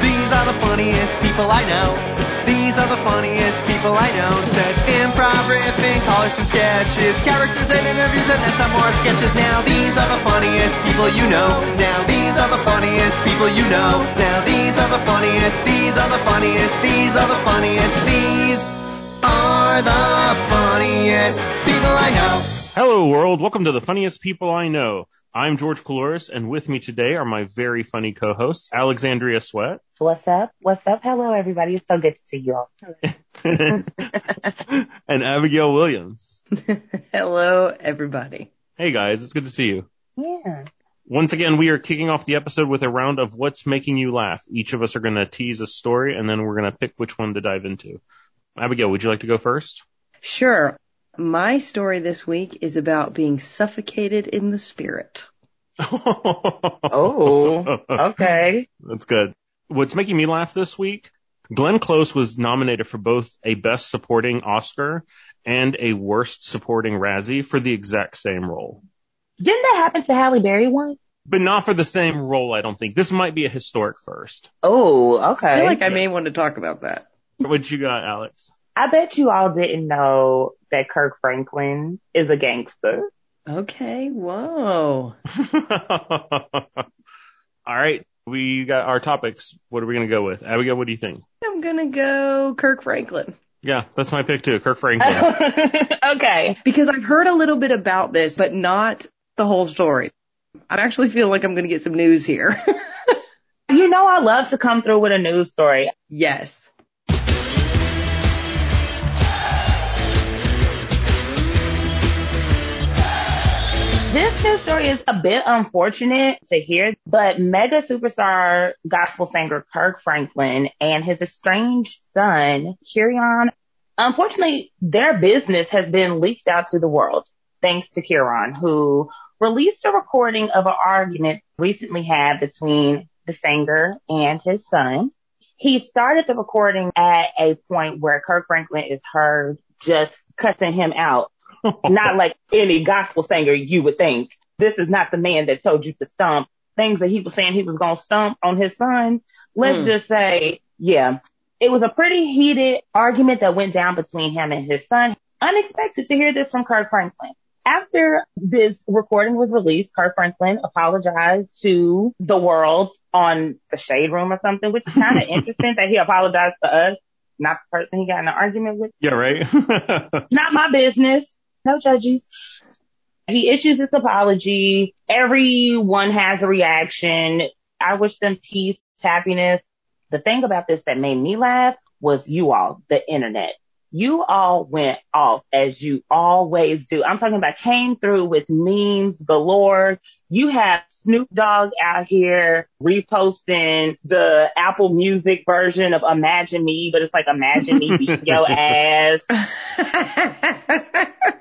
These are the funniest people I know. These are the funniest people I know. Said improv, riffing, callers and sketches, characters and interviews, and then some more sketches. Now these are the funniest people you know. Now these are the funniest people you know. Now these are the funniest. These are the funniest. These are the funniest. These are the funniest people I know. Hello, world. Welcome to the funniest people I know. I'm George Coloris, and with me today are my very funny co-hosts, Alexandria Sweat What's up? What's up? Hello, everybody. It's so good to see you all. and Abigail Williams. Hello, everybody. Hey guys, it's good to see you. Yeah. Once again, we are kicking off the episode with a round of what's making you laugh. Each of us are going to tease a story, and then we're going to pick which one to dive into. Abigail, would you like to go first? Sure. My story this week is about being suffocated in the spirit. Oh, okay. That's good. What's making me laugh this week? Glenn Close was nominated for both a Best Supporting Oscar and a Worst Supporting Razzie for the exact same role. Didn't that happen to Halle Berry once? But not for the same role, I don't think. This might be a historic first. Oh, okay. I feel like I may want to talk about that. What you got, Alex? I bet you all didn't know that Kirk Franklin is a gangster. Okay, whoa. All right, we got our topics. What are we going to go with? Abigail, what do you think? I'm gonna go Kirk Franklin. Yeah, that's my pick too. Kirk Franklin. okay. Because I've heard a little bit about this, but not the whole story. I actually feel like I'm gonna get some news here. You know I love to come through with a news story. yes. This news story is a bit unfortunate to hear, but mega superstar gospel singer Kirk Franklin and his estranged son, Kerrion, unfortunately, their business has been leaked out to the world thanks to Kerrion, who released a recording of an argument recently had between the singer and his son. He started the recording at a point where Kirk Franklin is heard just cussing him out not like any gospel singer you would think. This is not the man that told you to stomp. Things that he was saying he was going to stomp on his son. Let's Hmm. just say, yeah, it was a pretty heated argument that went down between him and his son. Unexpected to hear this from Kirk Franklin. After this recording was released, Kirk Franklin apologized to the world on the shade room or something, which is kind of interesting that he apologized to us, not the person he got in an argument with yeah, right. not my business. No judges. He issues this apology. Everyone has a reaction. I wish them peace, happiness. The thing about this that made me laugh was you all, the internet. You all went off as you always do. I'm talking about came through with memes galore. You have Snoop Dogg out here reposting the Apple Music version of Imagine Me, but it's like Imagine Me beating your ass.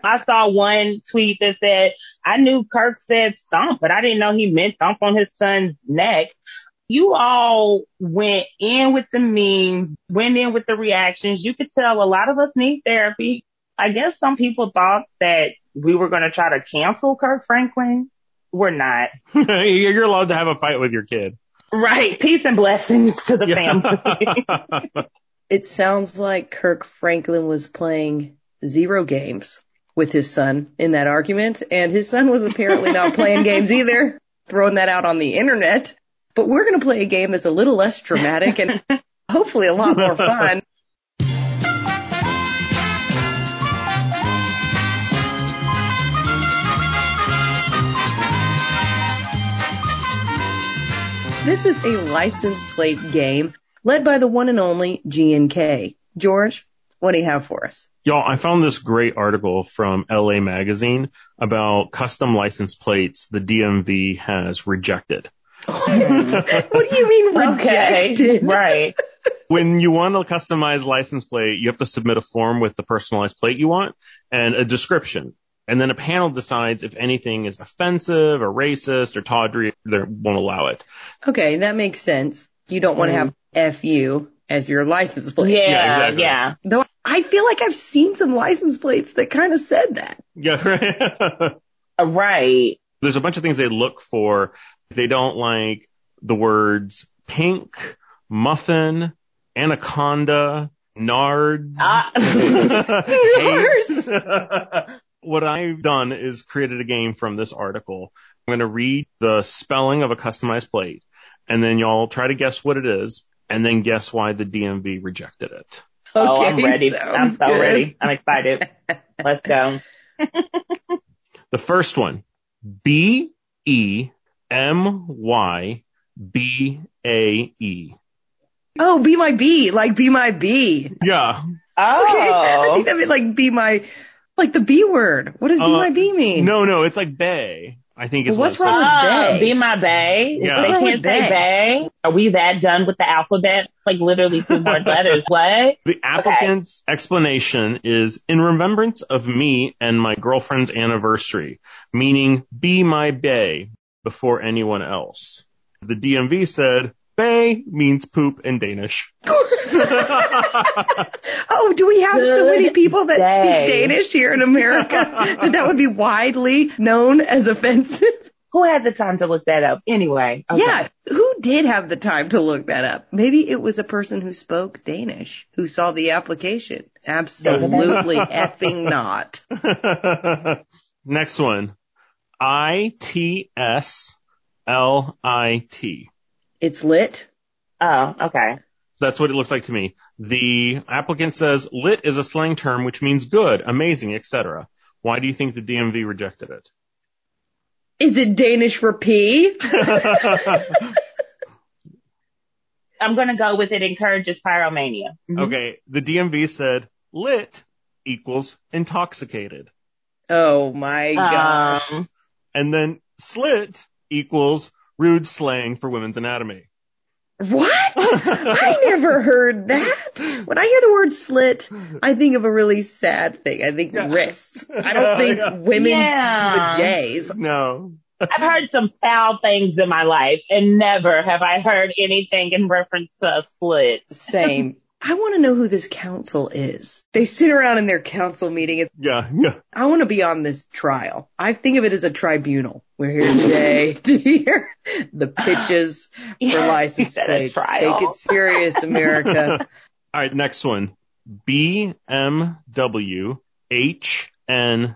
I saw one tweet that said, I knew Kirk said stomp, but I didn't know he meant thump on his son's neck. You all went in with the memes, went in with the reactions. You could tell a lot of us need therapy. I guess some people thought that we were going to try to cancel Kirk Franklin. We're not. You're allowed to have a fight with your kid. Right. Peace and blessings to the family. It sounds like Kirk Franklin was playing zero games with his son in that argument, and his son was apparently not playing games either, throwing that out on the internet. But we're going to play a game that's a little less dramatic and hopefully a lot more fun. This is a license plate game led by the one and only G&K. George, what do you have for us? Y'all, I found this great article from LA Magazine about custom license plates the DMV has rejected. what do you mean okay. rejected? Right. when you want a customized license plate, you have to submit a form with the personalized plate you want and a description. And then a panel decides if anything is offensive or racist or tawdry, they won't allow it. Okay, that makes sense. You don't want to have mm-hmm. FU as your license plate. Yeah. Yeah, exactly. yeah. Though I feel like I've seen some license plates that kind of said that. Yeah, right. Right. There's a bunch of things they look for. They don't like the words pink, muffin, anaconda, nards. Ah. hate. what I've done is created a game from this article. I'm going to read the spelling of a customized plate and then y'all try to guess what it is and then guess why the DMV rejected it. oh, I'm ready. I'm so good. ready. I'm excited. Let's go. The first one, B E M Y B A E. Oh, be my bee, like be my bee. Yeah. Okay, I Oh. think that meant like be my, like the B word. What does be Uh, my bee mean? No, no, it's like bay. I think is Well, what what's it's wrong supposed with to Uh, Bay? be my bay. Yeah. They What's wrong can't with say Bay? bay. Are we that done with the alphabet? It's like literally two more letters. What? The applicant's explanation is in remembrance of me and my girlfriend's anniversary, meaning be my bay before anyone else. The DMV said bay means poop in Danish. Oh, do we have so many people that day. speak Danish here in America that that would be widely known as offensive? Who had the time to look that up? Anyway. okay. Yeah, who did have the time to look that up? Maybe it was a person who spoke Danish who saw the application. Absolutely effing not. Next one. I T S L I T. It's lit. Oh, okay. That's what it looks like to me. The applicant says lit is a slang term which means good, amazing, etc. Why do you think the DMV rejected it? Is it Danish for pee? I'm gonna go with it encourages pyromania. Mhm. okay, the DMV said lit equals intoxicated. Oh my gosh. And then slit equals rude slang for women's anatomy. What? I never heard that. When I hear the word slit, I think of a really sad thing. I think Yeah. wrists. I don't think yeah. women's Yeah. vajays. No. I've heard some foul things in my life, and never have I heard anything in reference to a slit. Same. I want to know who this council is. They sit around in their council meeting. and Yeah, yeah. I want to be on this trial. I think of it as a tribunal. We're here today to hear the pitches for You license said plates. trial. Take it serious, America. All right, next one. BMW HNTR.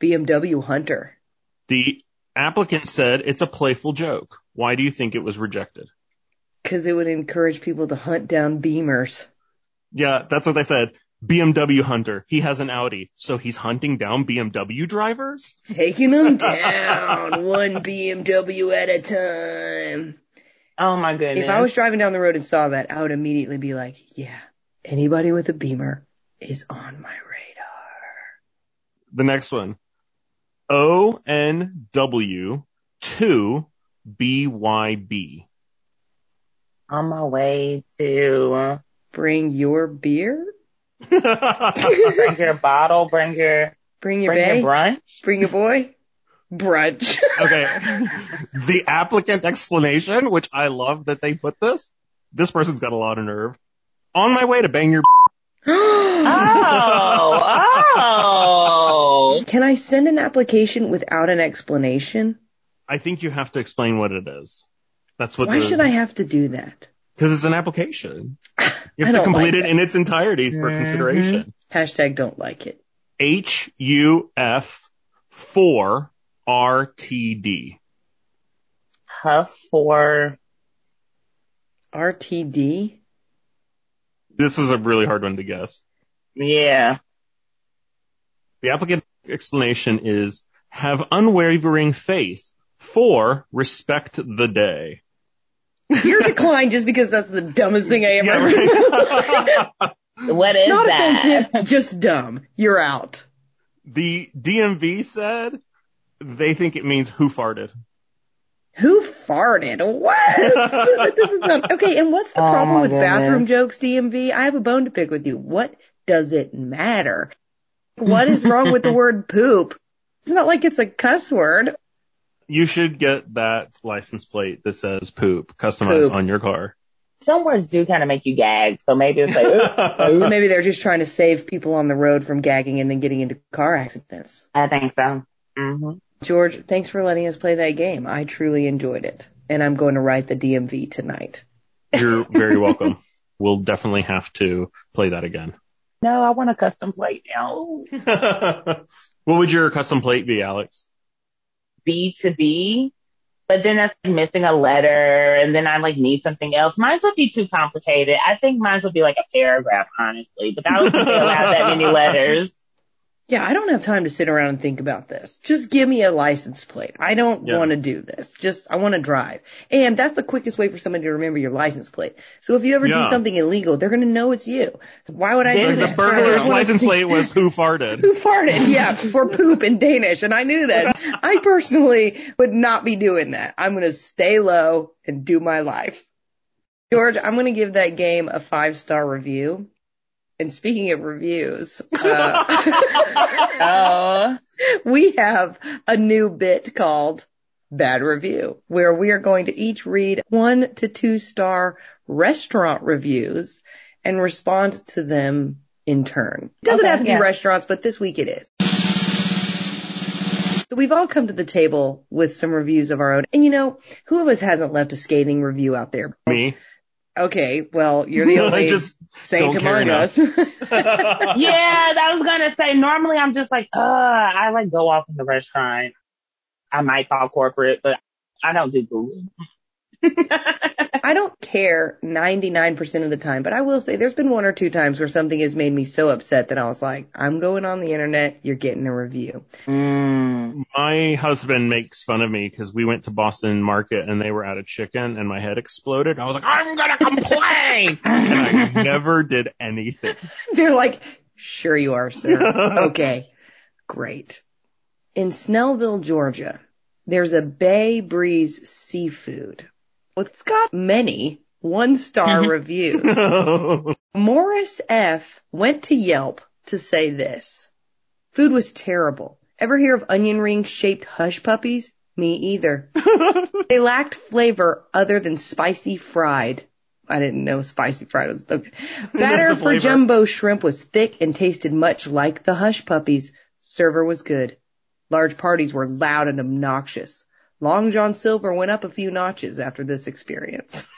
BMW Hunter. The applicant said it's a playful joke. Why do you think it was rejected? Cause it would encourage people to hunt down beamers. Yeah, that's what they said. BMW hunter. He has an Audi, so he's hunting down BMW drivers? Taking them down one BMW at a time. Oh my goodness. If I was driving down the road and saw that, I would immediately be like, yeah, anybody with a beamer is on my radar. The next one. ONW 2 BYB. On my way to Bring your beer? bring your bottle, bring your Bring your bring your brunch. Bring your boy? Brunch. Okay. the applicant explanation, which I love that they put this. This person's got a lot of nerve. On my way to bang your Oh, oh. Can I send an application without an explanation? I think you have to explain what it is. That's what Why the, should I have to do that? Because it's an application. You have to complete like it in its entirety for Mhm. consideration. Hashtag don't like it. H U F four R T D. Huff for RTD? This is a really hard one to guess. yeah. The applicant explanation is have unwavering faith for respect the day. You're declined just because that's the dumbest thing I ever Yeah, heard. right. What is Not that? offensive, just dumb. You're out. the DMV said they think it means who farted. Who farted? What? Doesn't sound- okay, and what's the Oh, problem with goodness. bathroom jokes, DMV? I have a bone to pick with you. What does it matter? What is wrong with the word poop? It's not like it's a cuss word. You should get that license plate that says poop customized Poop. on your car. Some words do kind of make you gag, so maybe it's like, ooh, So maybe they're just trying to save people on the road from gagging and then getting into car accidents. I think so. hmm George, thanks for letting us play that game. I truly enjoyed it. And I'm going to write the DMV tonight. You're very welcome. We'll definitely have to play that again. No, I want a custom plate now. what would your custom plate be, Alex? B to B, but then that's missing a letter, and then I like need something else. Mine would be too complicated. I think mine would be like a paragraph, honestly, but that would still have that many letters. Yeah, I don't have time to sit around and think about this. Just give me a license plate. I don't Yeah. want to do this. Just, I want to drive. And that's the quickest way for somebody to remember your license plate. So if you ever do something illegal, they're going to know it's you. Why would I do that? the? Burglar's license plate was who farted. Who farted? Yeah, for poop in Danish. And I knew that. I personally would not be doing that. I'm going to stay low and do my life. George, I'm going to give that game a five star review. And speaking of reviews, uh, we have a new bit called Bad Review, where we are going to each read one to two star restaurant reviews and respond to them in turn. Doesn't Okay, have to be yeah. restaurants, but this week it is. So we've all come to the table with some reviews of our own. And you know, who of us hasn't left a scathing review out there? Me. Okay, well, you're the only just saint don't among us. yeah, I was gonna say. Normally, I'm just like, uh, I like go off in the restaurant. I might call corporate, but I don't do Google. I don't care 99% of the time, but I will say there's been one or two times where something has made me so upset that I was like, I'm going on the internet, you're getting a review. Mm. My husband makes fun of me because we went to Boston Market and they were out of chicken and my head exploded. I was like, I'm gonna complain, and I never did anything. They're like, sure you are, sir. okay, great. In Snellville, Georgia, there's a Bay Breeze seafood. Well, it's got many one star reviews. Morris F. went to Yelp to say this. Food was terrible. Ever hear of onion ring shaped hush puppies? Me either. they lacked flavor other than spicy fried. I didn't know spicy fried was okay. Batter for jumbo shrimp was thick and tasted much like the hush puppies. Server was good. Large parties were loud and obnoxious. Long John Silver went up a few notches after this experience.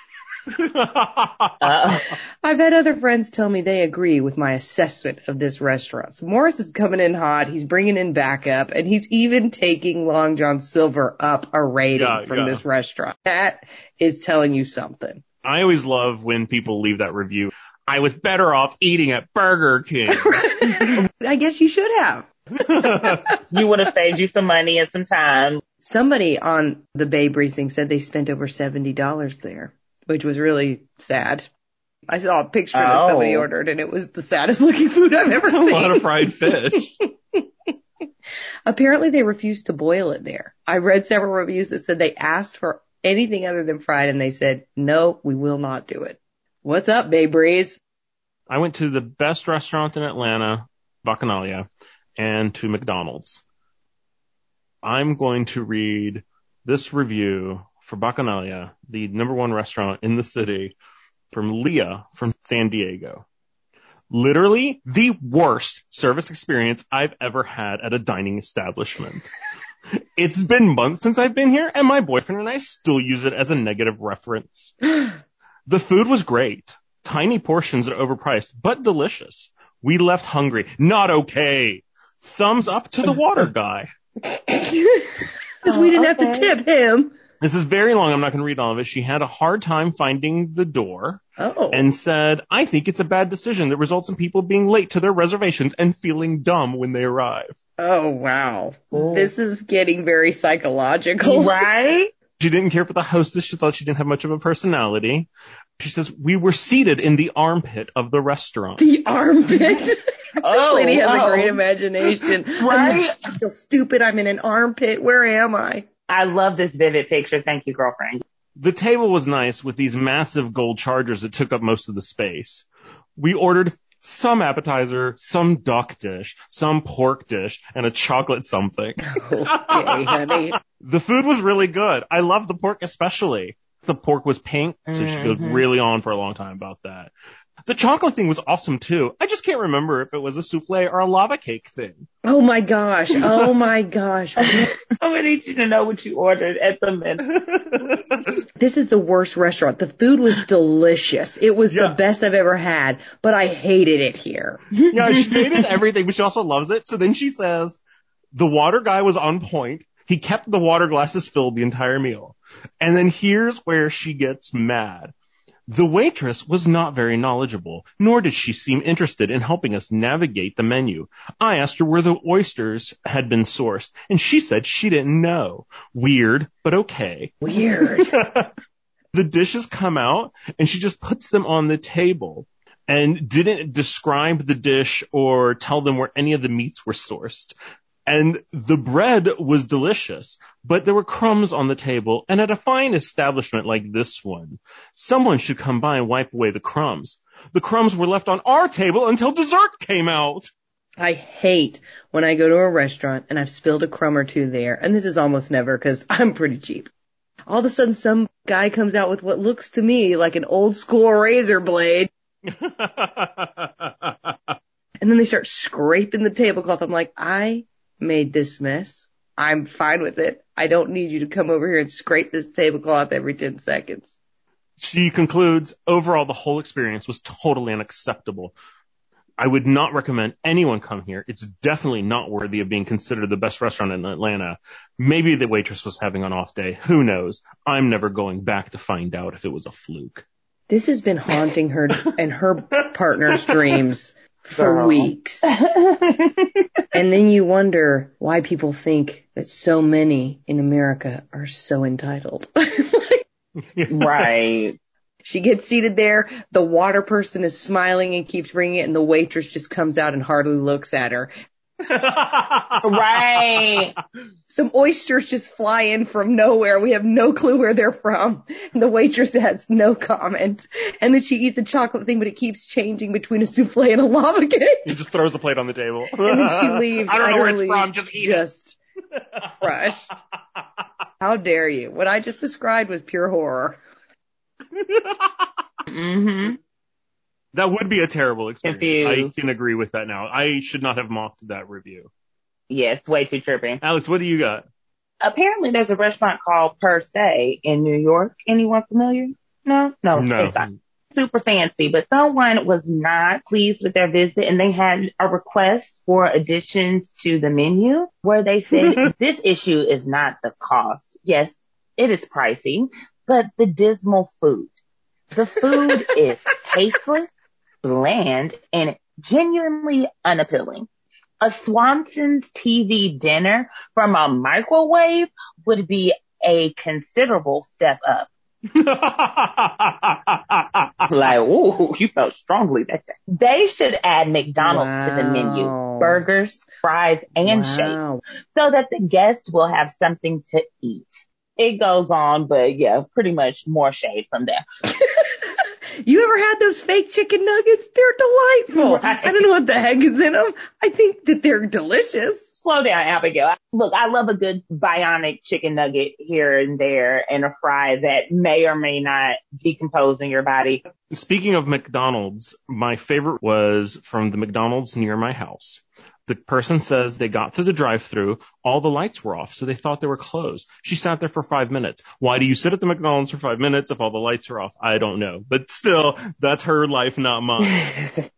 Uh, I've had other friends tell me they agree with my assessment of this restaurant. So Morris is coming in hot. He's bringing in backup and he's even taking Long John Silver up a rating Yeah, from yeah. this restaurant. That is telling you something. I always love when people leave that review. I was better off eating at Burger King. I guess you should have. you would have saved you some money and some time. Somebody on the Bay Breeze thing said they spent over $70 there, which was really sad. I saw a picture that Oh. somebody ordered and it was the saddest looking food I've ever a seen. A lot of fried fish. Apparently they refused to boil it there. I read several reviews that said they asked for anything other than fried and they said, no, we will not do it. What's up, Bay Breeze? I went to the best restaurant in Atlanta, Bacchanalia, and to McDonald's. I'm going to read this review for Bacchanalia, the number one restaurant in the city, from Leah from San Diego. Literally the worst service experience I've ever had at a dining establishment. it's been months since I've been here, and my boyfriend and I still use it as a negative reference. The food was great. Tiny portions and overpriced, but delicious. We left hungry. Not okay. Thumbs up to the water guy. Because we didn't have to oh, tip him. This is very long. I'm not going to read all of it. She had a hard time finding the door Oh. and said, I think it's a bad decision that results in people being late to their reservations and feeling dumb when they arrive. oh, wow. Ooh. This is getting very psychological. Right? She didn't care for the hostess. She thought she didn't have much of a personality. She says, we were seated in the armpit of the restaurant. The armpit. Oh, this lady has oh. a great imagination. Right? I feel stupid. I'm in an armpit. Where am I? I love this vivid picture. Thank you, girlfriend. The table was nice with these massive gold chargers that took up most of the space. We ordered some appetizer, some duck dish, some pork dish, and a chocolate something. Okay, honey. The food was really good. I love the pork especially. The pork was pink, so she goes mm-hmm. really on for a long time about that. The chocolate thing was awesome too. I just can't remember if it was a souffle or a lava cake thing. Oh my gosh. Oh my gosh. I'm gonna need you to know what you ordered at the menu. This is the worst restaurant. The food was delicious. It was Yeah. the best I've ever had, but I hated it here. yeah, she hated everything, but she also loves it. So then she says, the water guy was on point. He kept the water glasses filled the entire meal. And then here's where she gets mad. The waitress was not very knowledgeable, nor did she seem interested in helping us navigate the menu. I asked her where the oysters had been sourced, and she said she didn't know. Weird, but okay. Weird. the dishes come out and she just puts them on the table and didn't describe the dish or tell them where any of the meats were sourced. And the bread was delicious, but there were crumbs on the table. And at a fine establishment like this one, someone should come by and wipe away the crumbs. The crumbs were left on our table until dessert came out. I hate when I go to a restaurant and I've spilled a crumb or two there, and this is almost never because I'm pretty cheap. All of a sudden, some guy comes out with what looks to me like an old school razor blade, and then they start scraping the tablecloth. I'm like, I made this mess. I'm fine with it. I don't need you to come over here and scrape this tablecloth every 10 seconds. She concludes, overall, the whole experience was totally unacceptable. I would not recommend anyone come here. It's definitely not worthy of being considered the best restaurant in Atlanta. Maybe the waitress was having an off day. Who knows? I'm never going back to find out if it was a fluke. This has been haunting her and her partner's dreams for Girl. weeks. And then you wonder why people think that so many in America are so entitled. right. she gets seated there, the water person is smiling and keeps bringing it, and the waitress just comes out and hardly looks at her. Right. Some oysters just fly in from nowhere. We have no clue where they're from. And the waitress has no comment. And then she eats the chocolate thing, but it keeps changing between a souffle and a lava cake. he just throws the plate on the table. And then she leaves. I don't know where it's from. Just eat it. just crushed. How dare you? What I just described was pure horror. hmm That would be a terrible experience. Confused. I can agree with that now. I should not have mocked that review. Yes, way too trippy. Alex, what do you got? Apparently there's a restaurant called Per Se in New York. Anyone familiar? No? No. No. It's not super fancy, but someone was not pleased with their visit and they had a request for additions to the menu where they said this issue is not the cost. Yes, it is pricey, but the dismal food. The food is tasteless, bland, and genuinely unappealing. A Swanson's TV dinner from a microwave would be a considerable step up. Like, ooh, you felt strongly that day. They should add McDonald's to the menu. Burgers, fries, and shakes so that the guest will have something to eat. It goes on, but yeah, pretty much more shade from there. You ever had those fake chicken nuggets? They're delightful. Right. I don't know what the heck is in them. I think that they're delicious. Slow down, Abigail. Look, I love a good bionic chicken nugget here and there and a fry that may or may not decompose in your body. Speaking of McDonald's, my favorite was from the McDonald's near my house. The person says they got to the drive-through, all the lights were off, so they thought they were closed. She sat there for five minutes. Why do you sit at the McDonald's for five minutes if all the lights are off? I don't know. But still, that's her life, not mine.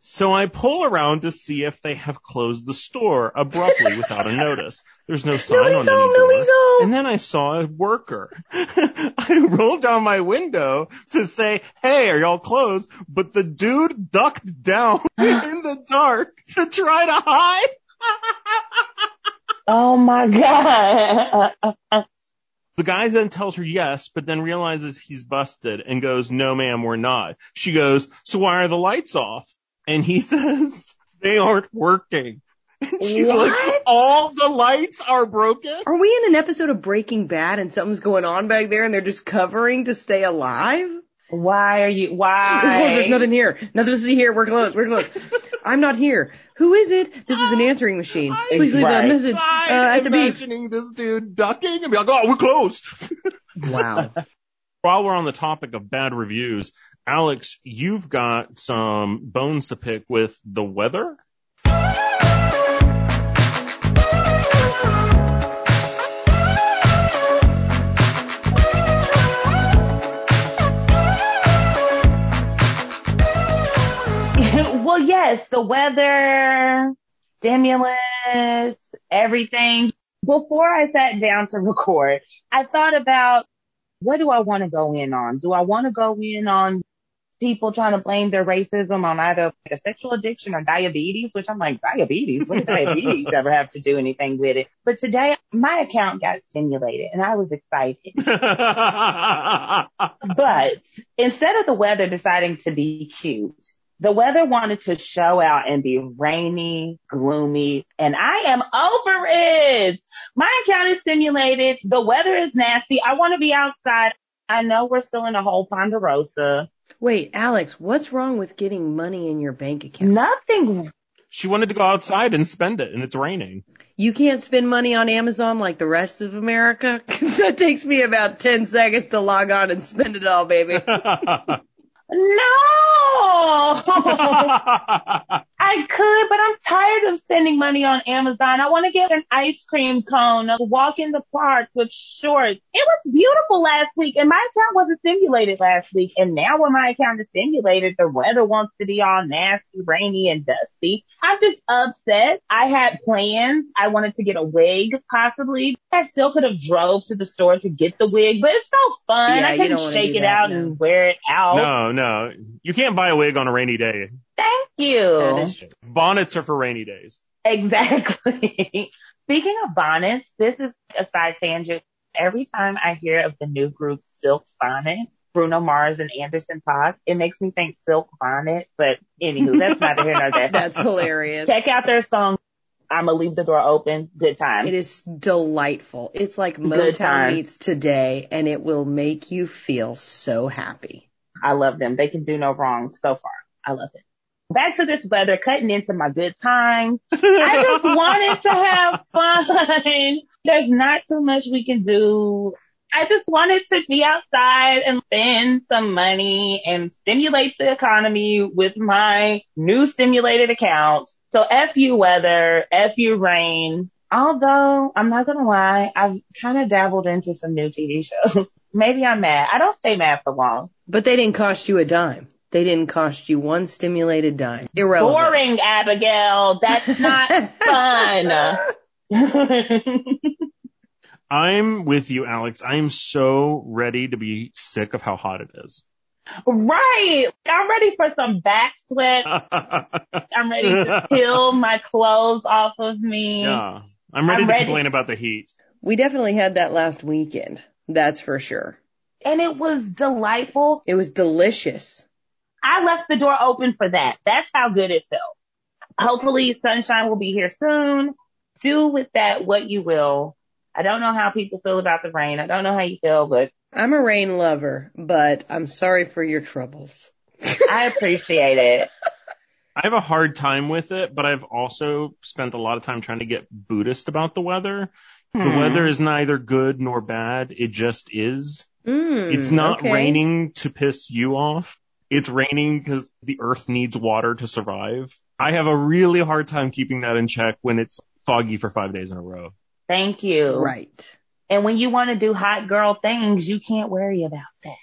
So I pull around to see if they have closed the store abruptly without a notice. There's no sign Nobody's on any home, door. nobody's home. And then I saw a worker. I rolled down my window to say, hey, are y'all closed? But the dude ducked down in the dark to try to hide. Oh my God. The guy then tells her yes, but then realizes he's busted and goes, no ma'am, we're not. She goes, so why are the lights off? And he says, they aren't working. And she's like, What? all the lights are broken? Are we in an episode of Breaking Bad and something's going on back there and they're just covering to stay alive? Why are you, We're why? closed. There's nothing here. Nothing to see here. We're closed. We're closed. I'm not here. Who is it? This is an answering machine. Please leave a message uh, at I'm the beep. imagining this dude ducking and be like, oh, we're closed. Wow. While we're on the topic of bad reviews, Alex, you've got some bones to pick with the weather. well, yes, the weather, stimulus, everything. Before I sat down to record, I thought about what do I want to go in on? Do I want to go in on people trying to blame their racism on either a sexual addiction or diabetes, which I'm like, diabetes? What did diabetes ever have to do anything with it? But today my account got stimulated and I was excited. but instead of the weather deciding to be cute, the weather wanted to show out and be rainy, gloomy, and I am over it. My account is simulated. The weather is nasty. I want to be outside. I know we're still in a whole Ponderosa. Wait, Alex, what's wrong with getting money in your bank account? Nothing. She wanted to go outside and spend it, and it's raining. You can't spend money on Amazon like the rest of America? that takes me about 10 seconds to log on and spend it all, baby. No! I could, but I'm tired of spending money on Amazon. I want to get an ice cream cone, walk in the park with shorts. It was beautiful last week and my account wasn't simulated last week. And now when my account is simulated, the weather wants to be all nasty, rainy and dusty. I'm just upset. I had plans. I wanted to get a wig possibly. I still could have drove to the store to get the wig, but it's no fun. Yeah, I you couldn't shake it that, out no. and wear it out. No, no. You can't buy a wig on a rainy day. Thank you. That is true. Bonnets are for rainy days. Exactly. Speaking of bonnets, this is a side tangent. Every time I hear of the new group Silk Sonic, Bruno Mars and Anderson Paak, it makes me think Silk Bonnet. But anywho, that's neither here nor there. That's hilarious. Check out their song. I'ma leave the door open. Good time. It is delightful. It's like Good Motown meets today, and it will make you feel so happy. I love them. They can do no wrong so far. I love it. Back to this weather, cutting into my good times. I just wanted to have fun. There's not too much we can do. I just wanted to be outside and spend some money and stimulate the economy with my new stimulated account. So F you weather, F you rain. Although I'm not gonna lie, I've kind of dabbled into some new TV shows. Maybe I'm mad. I don't stay mad for long. But they didn't cost you a dime. They didn't cost you one stimulated dime. Irrelevant. Boring, Abigail. That's not fun. I'm with you, Alex. I'm so ready to be sick of how hot it is. right. I'm ready for some back sweat. I'm ready to peel my clothes off of me. yeah. I'm ready I'm to ready. complain about the heat. We definitely had that last weekend. That's for sure. And it was delightful. It was delicious. I left the door open for that. That's how good it felt. Hopefully sunshine will be here soon. Do with that what you will. I don't know how people feel about the rain. I don't know how you feel, but I'm a rain lover, but I'm sorry for your troubles. I appreciate it. I have a hard time with it, but I've also spent a lot of time trying to get Buddhist about the weather. The Hmm. weather is neither good nor bad. It just is. Mm, It's not okay. raining to piss you off. It's raining because the earth needs water to survive. I have a really hard time keeping that in check when it's foggy for five days in a row. Thank you. Right. And when you want to do hot girl things, you can't worry about that.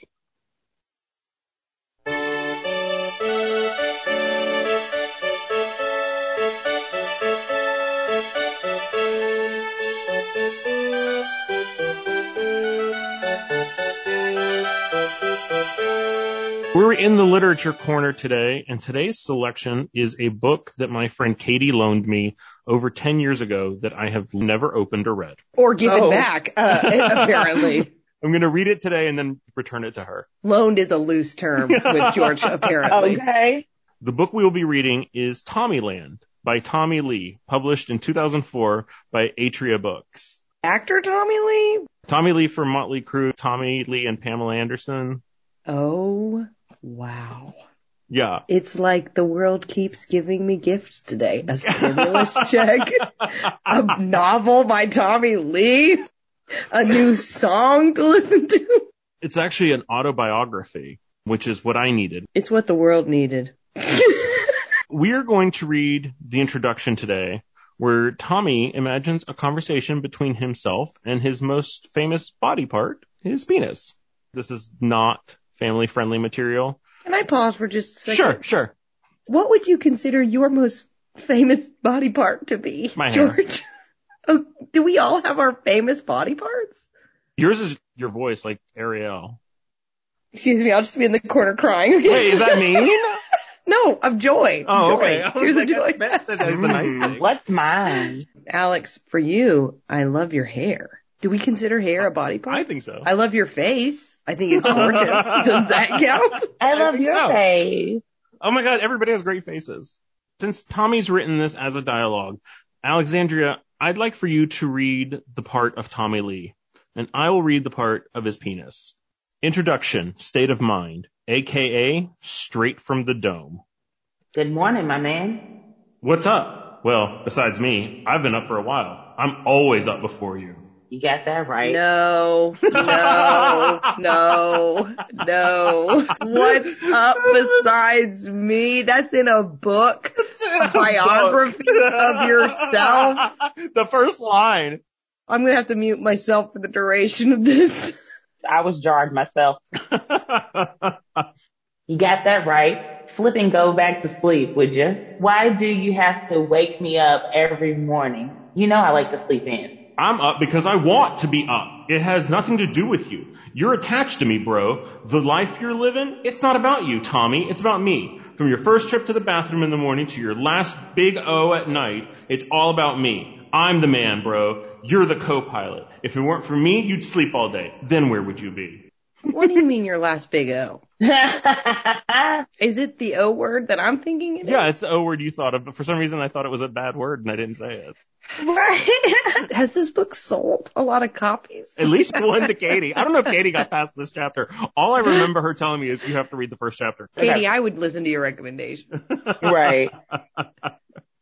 We're in the literature corner today, and today's selection is a book that my friend Katie loaned me over 10 years ago that I have never opened or read. Or given Oh. back, uh, apparently. I'm going to read it today and then return it to her. Loaned is a loose term with George, apparently. Okay. The book we will be reading is Tommyland by Tommy Lee, published in 2004 by Atria Books. Actor Tommy Lee? Tommy Lee from Motley Crue, Tommy Lee and Pamela Anderson. Oh, wow. Yeah. It's like the world keeps giving me gifts today. A stimulus check, a novel by Tommy Lee, a new song to listen to. It's actually an autobiography, which is what I needed. It's what the world needed. We are going to read the introduction today, where Tommy imagines a conversation between himself and his most famous body part, his penis. This is not family friendly material. Can I pause for just a second? Sure, sure. What would you consider your most famous body part to be, My hair. George? oh, do we all have our famous body parts? Yours is your voice, like Ariel. Excuse me, I'll just be in the corner crying. Wait, is that mean? no, of joy. Oh, joy. okay. Tears like, of joy. I bet that is a nice hmm. thing. What's mine? Alex, for you, I love your hair. Do we consider hair a body part? I think so. I love your face. I think it's gorgeous. Does that count? I love think your so. face. Oh my god, everybody has great faces. Since Tommy's written this as a dialogue, Alexandria, I'd like for you to read the part of Tommy Lee, and I will read the part of his penis. Introduction, state of mind, aka straight from the dome. Good morning, my man. What's up? Well, besides me, I've been up for a while. I'm always up before you. You got that right. No, no, no, no. What's up besides me? That's in a book. Biography of yourself. the first line. I'm gonna have to mute myself for the duration of this. I was jarred myself. You got that right. Flip and go back to sleep, would you? Why do you have to wake me up every morning? You know I like to sleep in. I'm up because I want to be up. It has nothing to do with you. You're attached to me, bro. The life you're living, it's not about you, Tommy. It's about me. From your first trip to the bathroom in the morning to your last big O at night, it's all about me. I'm the man, bro. You're the co-pilot. If it weren't for me, you'd sleep all day. Then where would you be? What do you mean your last big O? Is it the O word that I'm thinking it is? Yeah, it's the O word you thought of, but for some reason I thought it was a bad word and I didn't say it. right. Has this book sold a lot of copies? At least one to Katie. I don't know if Katie got past this chapter. All I remember her telling me is you have to read the first chapter. Katie, I would listen to your recommendation. right.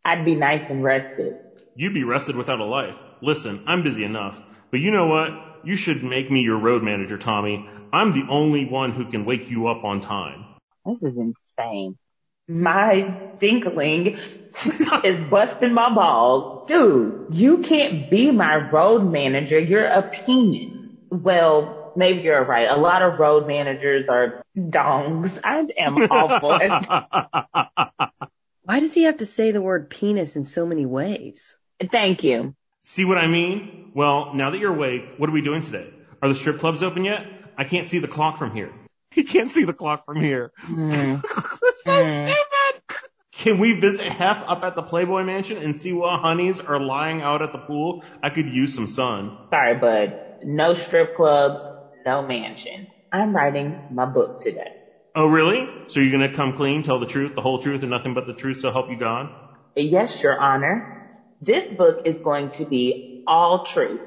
I'd be nice and rested. You'd be rested without a life. Listen, I'm busy enough. But you know what? You should make me your road manager, Tommy. I'm the only one who can wake you up on time. This is insane. My dinkling is busting my balls. Dude, you can't be my road manager. You're a penis. Well, maybe you're right. A lot of road managers are dongs. I am awful. at- Why does he have to say the word penis in so many ways? Thank you. See what I mean? Well, now that you're awake, what are we doing today? Are the strip clubs open yet? I can't see the clock from here. He can't see the clock from here. Hmm. so Mm. stupid. Can we visit Hef up at the Playboy Mansion and see what honeys are lying out at the pool? I could use some sun. Sorry, bud. No strip clubs, no mansion. I'm writing my book today. Oh, really? So you're gonna come clean, tell the truth, the whole truth, and nothing but the truth, so help you God? Yes, Your Honor. This book is going to be all truth.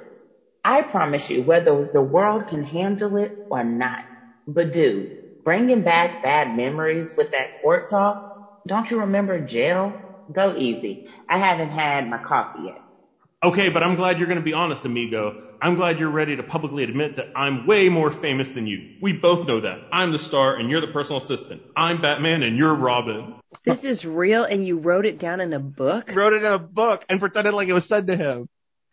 I promise you, whether the world can handle it or not. But dude, bringing back bad memories with that court talk, don't you remember jail? Go easy. I haven't had my coffee yet. Okay, but I'm glad you're gonna be honest, amigo. I'm glad you're ready to publicly admit that I'm way more famous than you. We both know that. I'm the star and you're the personal assistant. I'm Batman and you're Robin. This is real and you wrote it down in a book? Wrote it in a book and pretended like it was said to him.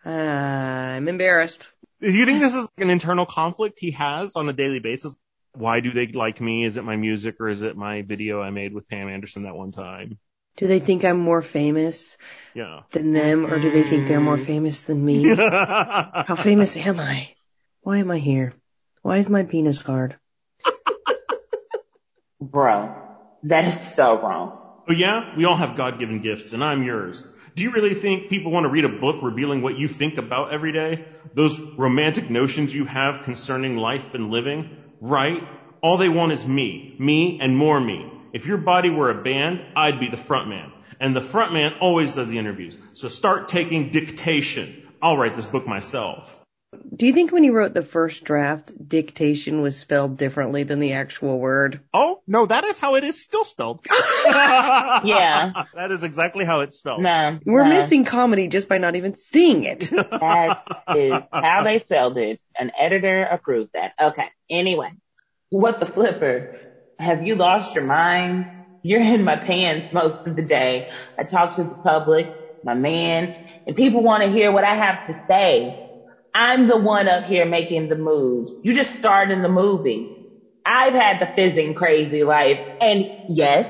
Uh, I'm embarrassed. Do you think this is an internal conflict he has on a daily basis? Why do they like me? Is it my music or is it my video I made with Pam Anderson that one time? Do they think I'm more famous Yeah. than them or do they think they're more mm. famous than me? How famous am I? Why am I here? Why is my penis hard? Bro, that is so wrong. Oh yeah, we all have God-given gifts, and I'm yours. Do you really think people want to read a book revealing what you think about every day? Those romantic notions you have concerning life and living? Right? All they want is me. Me and more me. If your body were a band, I'd be the front man. And the front man always does the interviews. So start taking dictation. I'll write this book myself. Do you think when he wrote the first draft, dictation was spelled differently than the actual word? Oh, no, that is how it is still spelled. Yeah. That is exactly how it's spelled. No. We're no. missing comedy just by not even seeing it. That is how they spelled it. An editor approved that. Okay. Anyway, what the flipper? Have you lost your mind? You're in my pants most of the day. I talk to the public, my man, and people want to hear what I have to say. I'm the one up here making the moves. You just starred in the movie. I've had the fizzing crazy life. And yes,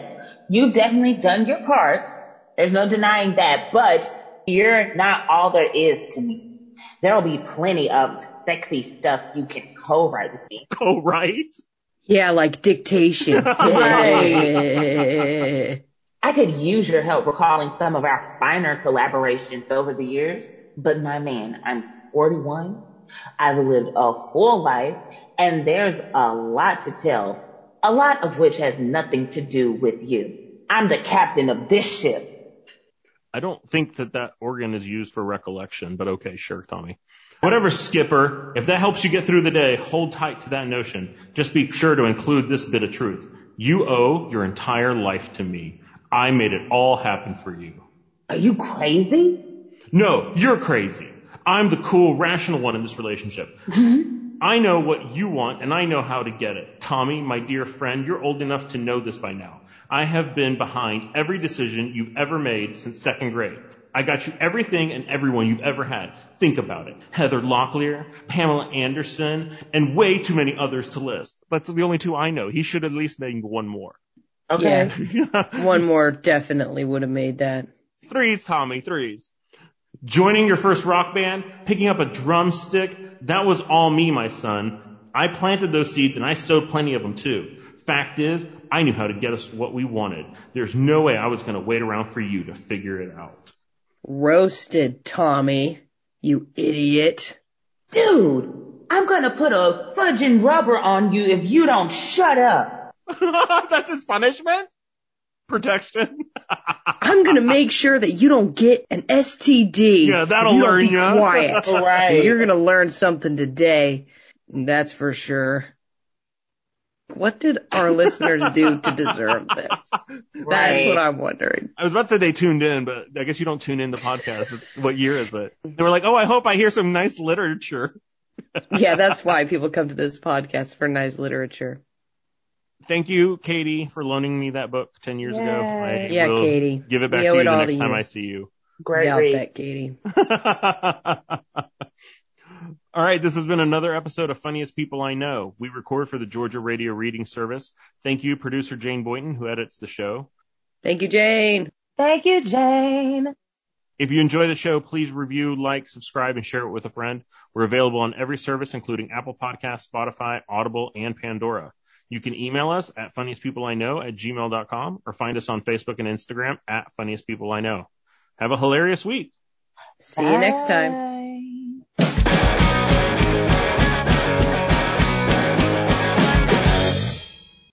you've definitely done your part. There's no denying that, but you're not all there is to me. There'll be plenty of sexy stuff you can co-write with me. Right? Yeah, like dictation. I could use your help recalling some of our finer collaborations over the years, but my man, I'm 41. I've lived a full life and there's a lot to tell, a lot of which has nothing to do with you. I'm the captain of this ship. I don't think that that organ is used for recollection, but okay, sure, Tommy. Whatever, Skipper. If that helps you get through the day, hold tight to that notion. Just be sure to include this bit of truth. You owe your entire life to me. I made it all happen for you. Are you crazy? No, you're crazy. I'm the cool, rational one in this relationship. Mm-hmm. I know what you want and I know how to get it. Tommy, my dear friend, you're old enough to know this by now. I have been behind every decision you've ever made since second grade. I got you everything and everyone you've ever had. Think about it. Heather Locklear, Pamela Anderson, and way too many others to list. That's the only two I know. He should at least name one more. Okay. One more definitely would have made that. Threes, Tommy, threes. Joining your first rock band, picking up a drumstick, that was all me, my son. I planted those seeds and I sowed plenty of them too. Fact is, I knew how to get us what we wanted. There's no way I was going to wait around for you to figure it out. Roasted, Tommy. You idiot. Dude, I'm gonna put a fudging rubber on you if you don't shut up. That's his punishment? Protection? I'm gonna make sure that you don't get an STD. Yeah, that'll if you learn be ya. quiet. Right. You're gonna learn something today. That's for sure. What did our listeners do to deserve this? That's what I'm wondering. I was about to say they tuned in, but I guess you don't tune in the podcast. It's- What year is it? They were like, oh, I hope I hear some nice literature. Yeah, that's why people come to this podcast for nice literature. Thank you, Katie, for loaning me that book 10 years ago. I Yeah, will Katie. Give it back We to you the next to time you. I see you. Great Doubt read. that, Katie. All right, this has been another episode of Funniest People I Know. We record for the Georgia Radio Reading Service. Thank you, producer Jane Boynton, who edits the show. Thank you, Jane. Thank you, Jane. If you enjoy the show, please review, like, subscribe, and share it with a friend. We're available on every service, including Apple Podcasts, Spotify, Audible, and Pandora. You can email us at funniestpeopleiknow at gmail.com or find us on Facebook and Instagram at funniest people I know. Have a hilarious week. See you next time. Bye.